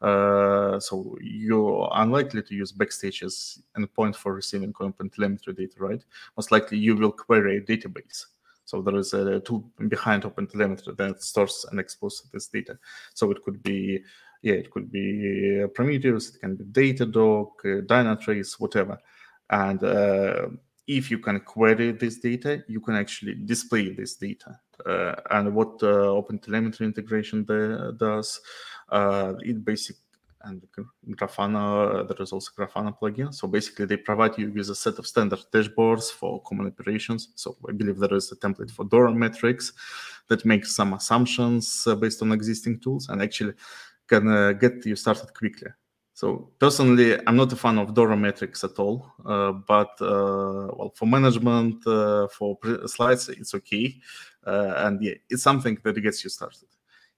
Uh, so you're unlikely to use Backstage as endpoint for receiving open telemetry data, right? Most likely you will query a database. So there is a tool behind OpenTelemetry that stores and exposes this data. So it could be, yeah, it could be Prometheus, it can be Datadog, uh, Dynatrace, whatever. And uh, if you can query this data, you can actually display this data. Uh, and what uh, OpenTelemetry integration does, uh, it basically and Grafana, there is also Grafana plugin. So basically, they provide you with a set of standard dashboards for common operations. So I believe there is a template for Dora metrics that makes some assumptions uh, based on existing tools and actually can uh, get you started quickly. So personally, I'm not a fan of Dora metrics at all, uh, but uh, well, for management, uh, for slides, it's okay, uh, and yeah, it's something that gets you started.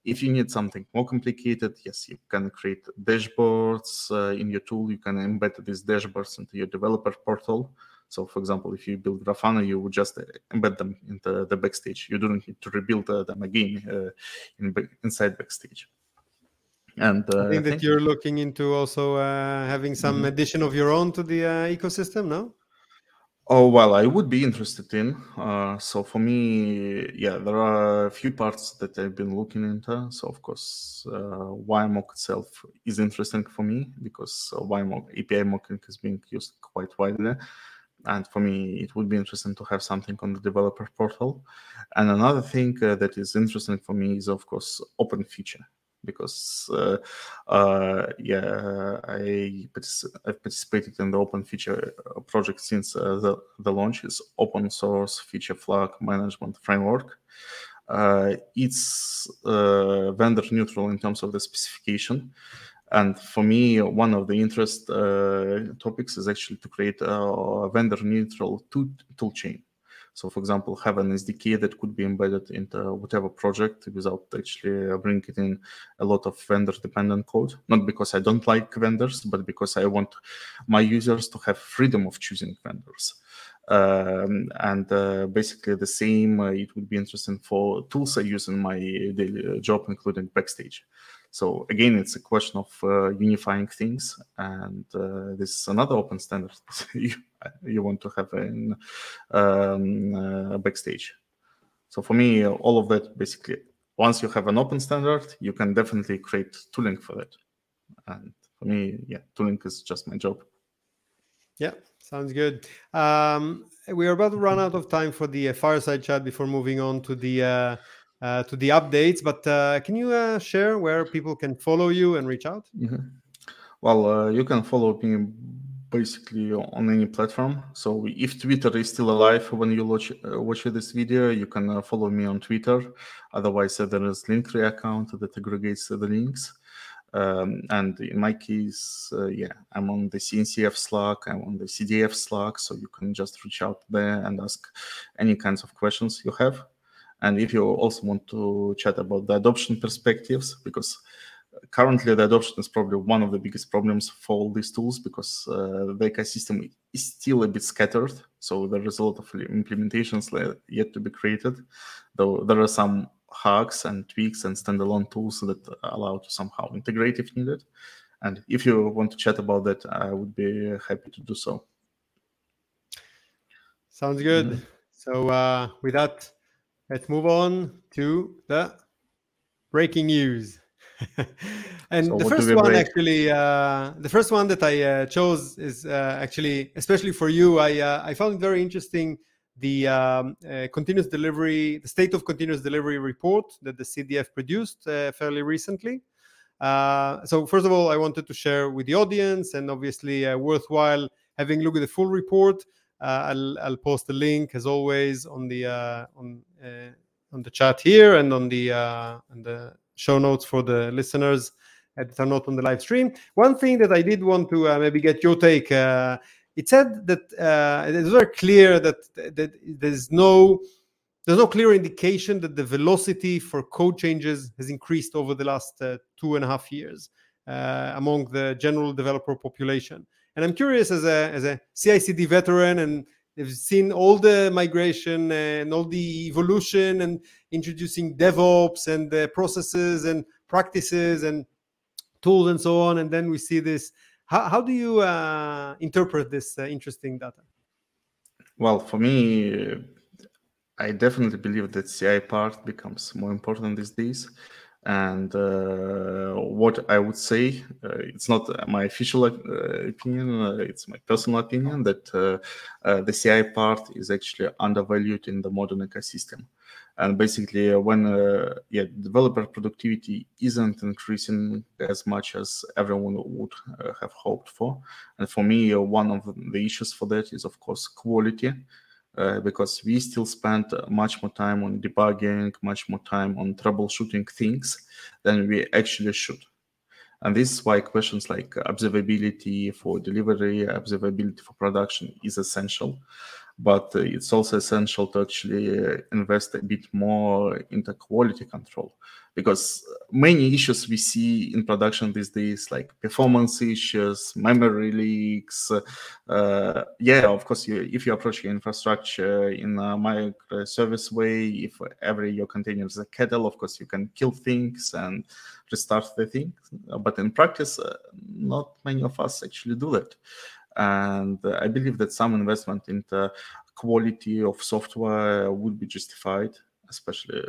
If you need something more complicated, yes, you can create dashboards uh, in your tool. You can embed these dashboards into your developer portal. So, for example, if you build Grafana, you would just uh, embed them into the backstage. You don't need to rebuild uh, them again uh, in, inside backstage. And uh, I think that you're looking into also uh, having some mm-hmm. addition of your own to the ecosystem, no? Oh well, I would be interested in. Uh, so for me, yeah, there are a few parts that I've been looking into. So of course, uh, WireMock itself is interesting for me because uh, WireMock API mocking is being used quite widely, and for me, it would be interesting to have something on the developer portal. And another thing uh, that is interesting for me is of course open feature because uh, uh, yeah, I I've participated in the open feature uh, project since uh, the the launch. is open source feature flag management framework. Uh, it's uh, vendor neutral in terms of the specification. And for me, one of the interest topics is actually to create a vendor neutral tool chain so, for example, have an SDK that could be embedded into whatever project without actually bringing in a lot of vendor-dependent code. Not because I don't like vendors, but because I want my users to have freedom of choosing vendors. Um, and uh, basically the same, uh, it would be interesting for tools I use in my daily job, including Backstage. So again, it's a question of uh, unifying things, and uh, this is another open standard [laughs] you, you want to have in um, uh, backstage. So for me, all of that basically, once you have an open standard, you can definitely create tooling for that. And for me, yeah, tooling is just my job. Yeah, sounds good. Um, we are about to run out of time for the uh, fireside chat before moving on to the uh, to the updates. But uh, can you uh, share where people can follow you and reach out? Mm-hmm. Well, uh, you can follow me basically on any platform. So if Twitter is still alive when you watch uh, watch this video, you can uh, follow me on Twitter. Otherwise, there is Linktree account that aggregates the links. Um, and in my case, yeah, I'm on the CNCF Slack, I'm on the CDF Slack, so you can just reach out there and ask any kinds of questions you have. And if you also want to chat about the adoption perspectives, because currently the adoption is probably one of the biggest problems for all these tools because uh, the ecosystem is still a bit scattered. So there is a lot of implementations yet to be created, though there are some hacks and tweaks and standalone tools that allow to somehow integrate if needed. And if you want to chat about that, I would be happy to do so. Sounds good. Mm-hmm. So uh, with that, let's move on to the breaking news. [laughs] and so the first one, break? actually, uh, the first one that I uh, chose is uh, actually, especially for you, I uh, I found it very interesting. The um, uh, continuous delivery, the state of continuous delivery report that the CDF produced uh, fairly recently. so first of all, I wanted to share with the audience, and obviously worthwhile having a look at the full report. Uh, I'll, I'll post the link as always on the uh, on uh, on the chat here and on the on the show notes for the listeners that are not on the live stream. One thing that I did want to maybe get your take. It said that it is very clear that that there's no there's no clear indication that the velocity for code changes has increased over the last uh, two and a half years uh, among the general developer population. And I'm curious, as a as a CI/CD veteran, and have seen all the migration and all the evolution and introducing DevOps and the processes and practices and tools and so on, and then we see this. How, how do you uh, interpret this uh, interesting data? Well, for me, I definitely believe that CI part becomes more important these days. And uh, what I would say, uh, it's not my official uh, opinion, uh, it's my personal opinion that uh, uh, the CI part is actually undervalued in the modern ecosystem. And basically, when yeah, developer productivity isn't increasing as much as everyone would have hoped for, and for me, one of the issues for that is, of course, quality uh, because we still spend much more time on debugging, much more time on troubleshooting things than we actually should. And this is why questions like observability for delivery, observability for production is essential but it's also essential to actually invest a bit more into quality control because many issues we see in production these days like performance issues memory leaks uh, yeah of course you, if you approach your infrastructure in a microservice way if every your container is a kettle of course you can kill things and restart the thing. But in practice uh, not many of us actually do that and I believe that some investment into quality of software would be justified, especially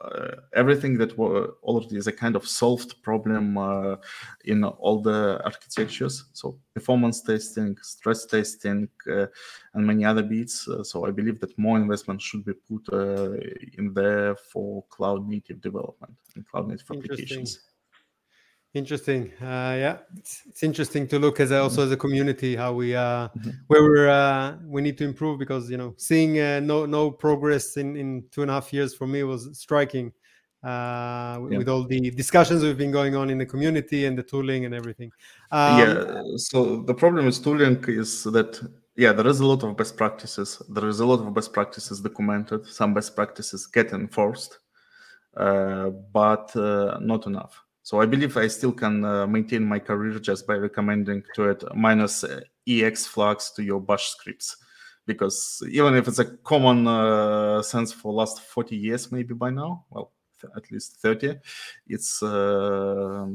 uh, everything that were already is a kind of solved problem uh, in all the architectures. So performance testing, stress testing, uh, and many other bits. Uh, so I believe that more investment should be put uh, in there for cloud native development and cloud native applications. Interesting. Uh, yeah, it's, it's, interesting to look as a, also as a community how we uh, mm-hmm. where we're uh, we need to improve because you know seeing uh, no no progress in in two and a half years for me was striking. Uh, yeah. With all the discussions we've been going on in the community and the tooling and everything. Um, yeah. So the problem with tooling is that yeah, there is a lot of best practices. There is a lot of best practices documented. Some best practices get enforced, uh, but not enough so I believe I still can uh, maintain my career just by recommending to it minus uh, ex flags to your bash scripts. Because even if it's a common uh, sense for last 40 years, maybe by now, well, at least 30, it's uh,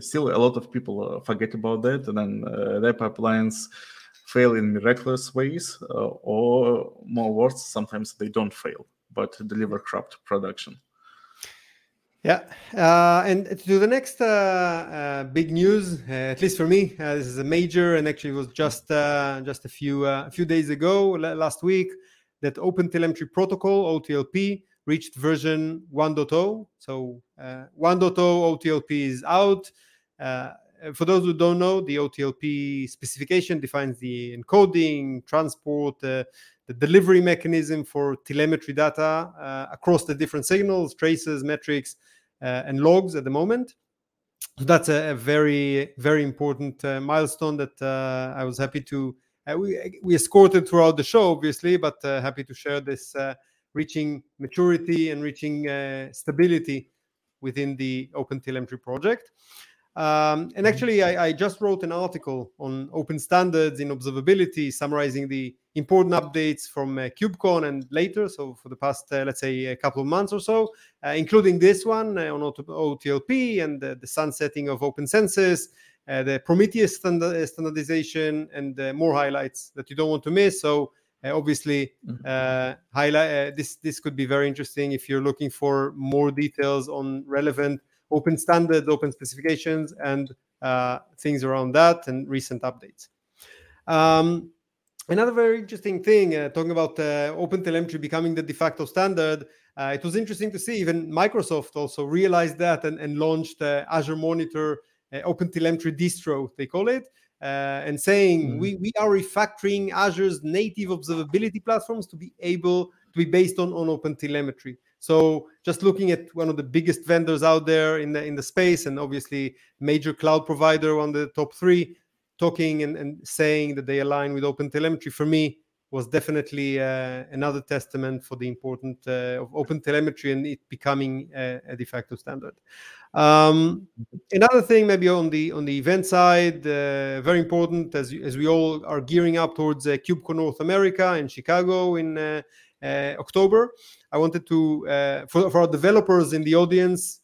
still a lot of people uh, forget about that. And then their pipelines fail in miraculous ways, or more worse, sometimes they don't fail, but deliver corrupt production. Yeah, uh, and to the next uh, uh, big news, uh, at least for me, uh, this is a major, and actually was just uh, just a few a few days ago, last week, that Open Telemetry Protocol (OTLP) reached version 1.0. So 1.0 OTLP is out. for those who don't know, the OTLP specification defines the encoding, transport, the delivery mechanism for telemetry data uh, across the different signals, traces, metrics, uh, and logs at the moment. So that's a, a very, very important uh, milestone that uh, I was happy to. we, we escorted throughout the show, obviously, but happy to share this reaching maturity and reaching stability within the Open Telemetry project. Um, and mm-hmm. actually, I, I, just wrote an article on open standards in observability, summarizing the important updates from uh, KubeCon and later. So for the past, uh, let's say, a couple of months or so, uh, including this one uh, on OTLP and the sunsetting of open census, uh, the Prometheus standard, standardization, and more highlights that you don't want to miss. So obviously, mm-hmm. highlight this. This could be very interesting if you're looking for more details on relevant open standards, open specifications, and uh, things around that, and recent updates. Um, another very interesting thing, uh, talking about uh, open telemetry becoming the de facto standard, uh, it was interesting to see even Microsoft also realized that and, and launched uh, Azure Monitor uh, Open Telemetry Distro, they call it. and saying mm. we, we are refactoring Azure's native observability platforms to be able to be based on, on open telemetry. So just looking at one of the biggest vendors out there in the in the space, and obviously major cloud provider on the top three, talking and, and saying that they align with open telemetry for me was definitely uh, another testament for the importance uh, of open telemetry and it becoming a, a de facto standard. Um, another thing, maybe on the on the event side, uh, very important as as we all are gearing up towards uh, KubeCon North America in Chicago in uh, October. I wanted to for for our developers in the audience,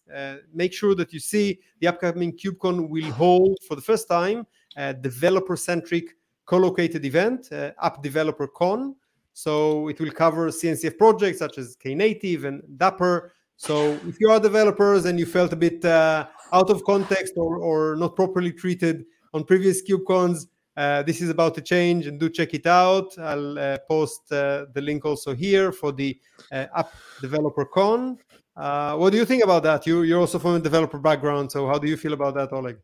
make sure that you see the upcoming KubeCon will hold for the first time a developer-centric co-located event, uh, App Developer Con. So it will cover CNCF projects such as Knative and Dapr. So if you are developers and you felt a bit uh, out of context or, or not properly treated on previous KubeCons, uh, this is about to change and do check it out. I'll uh, post uh, the link also here for the uh, App Developer Con. what do you think about that? You, you're also from a developer background, so how do you feel about that, Oleg?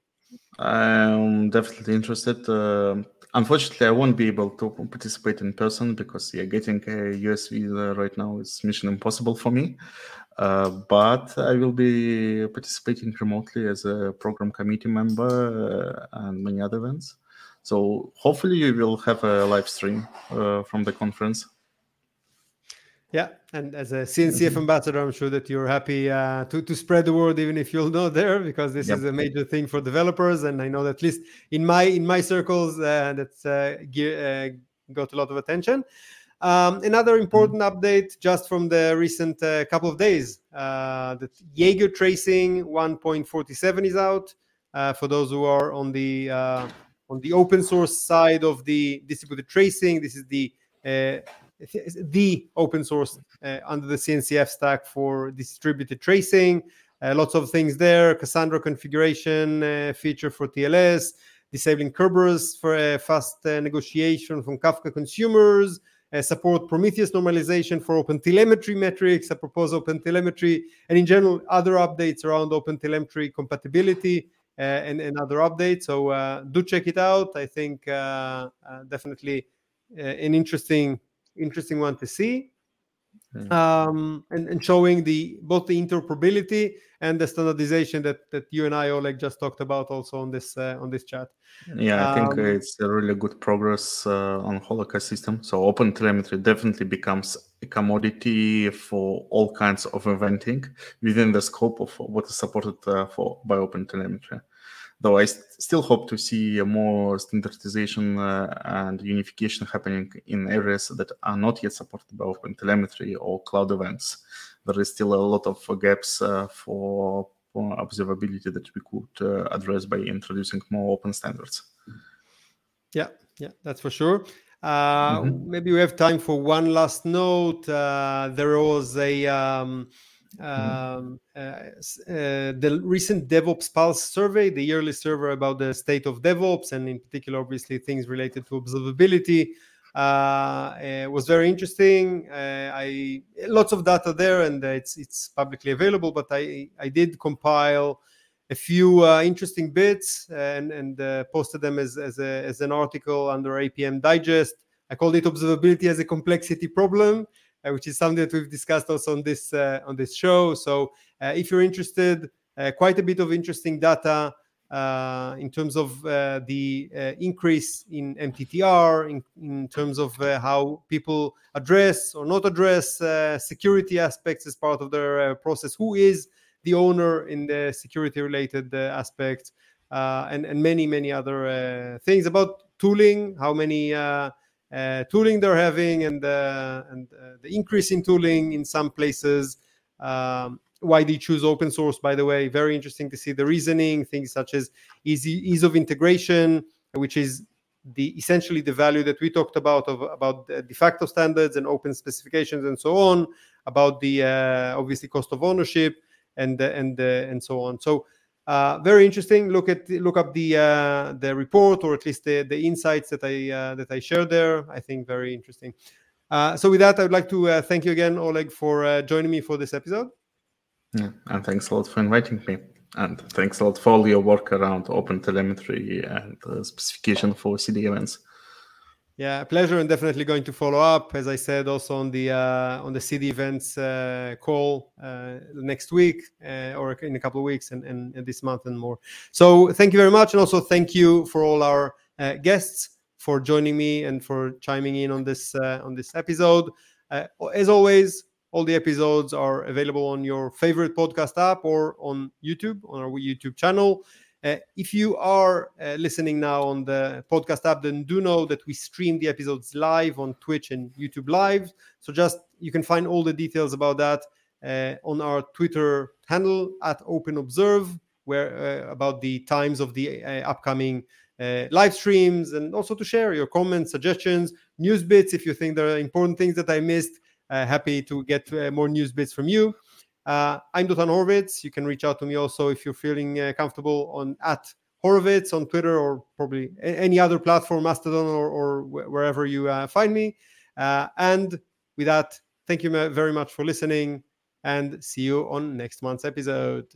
I'm definitely interested. Uh, unfortunately, I won't be able to participate in person because yeah, getting a US visa right now is mission impossible for me. Uh, but I will be participating remotely as a program committee member uh, and many other events. So hopefully, you will have a live stream uh, from the conference. Yeah, and as a CNCF mm-hmm. ambassador, I'm sure that you're happy uh, to to spread the word, even if you're not there, because this yep. is a major thing for developers. And I know that at least in my in my circles, uh, that's uh, uh got a lot of attention. Um, another mm-hmm. important mm-hmm. update just from the recent uh, couple of days uh, that Jaeger tracing 1.47 is out. for those who are on the on the open source side of the distributed tracing, this is the the open source uh, under the CNCF stack for distributed tracing. Uh, lots of things there. Cassandra configuration uh, feature for TLS, disabling Kerberos for uh, fast uh, negotiation from Kafka consumers. Uh, support Prometheus normalization for OpenTelemetry metrics, a proposed OpenTelemetry, and in general, other updates around OpenTelemetry compatibility Uh, and, and other updates. So uh, do check it out. I think uh, definitely an interesting interesting one to see. Mm. Um, and, and showing the both the interoperability and the standardization that that you and I Oleg just talked about also on this uh, on this chat. Yeah, I think um, it's a really good progress uh, on whole ecosystem. So open telemetry definitely becomes a commodity for all kinds of eventing within the scope of what is supported uh, for by open telemetry though I st- still hope to see more standardization uh, and unification happening in areas that are not yet supported by open telemetry or cloud events. There is still a lot of gaps uh, for, for, observability that we could uh, address by introducing more open standards. Yeah, yeah, that's for sure. Uh, mm-hmm. Maybe we have time for one last note. Uh, there was a um. Um, uh, uh, the recent DevOps Pulse survey, the yearly survey about the state of DevOps, and in particular, obviously, things related to observability, uh, uh was very interesting. Uh, I lots of data there, and it's it's publicly available. But I I did compile a few uh, interesting bits and and posted them as as, a, as an article under APM Digest. I called it observability as a complexity problem uh, which is something that we've discussed also on this uh, on this show. So uh, if you're interested, quite a bit of interesting data uh, in terms of uh, the uh, increase in MTTR, in, in terms of how people address or not address security aspects as part of their process, who is the owner in the security related aspects, and, and many, many other things about tooling, how many uh, tooling they're having and, uh, and uh, the increase in tooling in some places. Um, why they choose open source, by the way, very interesting to see the reasoning, things such as easy ease of integration, which is the essentially the value that we talked about of about the de facto standards and open specifications and so on, about the uh, obviously cost of ownership and and uh, and so on. So uh, very interesting. Look at look up the uh, the report or at least the, the insights that I uh, that I shared there. I think very interesting. Uh, so with that, I would like to uh, thank you again, Oleg, for joining me for this episode. Yeah, and thanks a lot for inviting me. And thanks a lot for all your work around open telemetry and specification for CD events. Yeah, pleasure, and definitely going to follow up. As I said, also on the uh, on the CD events uh, call uh, next week uh, or in a couple of weeks, and, and, and, this month and more. So thank you very much, and also thank you for all our uh, guests for joining me and for chiming in on this uh, on this episode. as always, all the episodes are available on your favorite podcast app or on YouTube on our YouTube channel. Uh, if you are uh, listening now on the podcast app, then do know that we stream the episodes live on Twitch and YouTube Live. So just you can find all the details about that uh, on our Twitter handle at Open Observe, where uh, about the times of the uh, upcoming live streams, and also to share your comments, suggestions, news bits if you think there are important things that I missed. happy to get more news bits from you. Uh, I'm Dotan Horovits. You can reach out to me also if you're feeling uh, comfortable on at Horovits on Twitter or probably any other platform, Mastodon or, or wherever you uh, find me. And with that, thank you very much for listening and see you on next month's episode.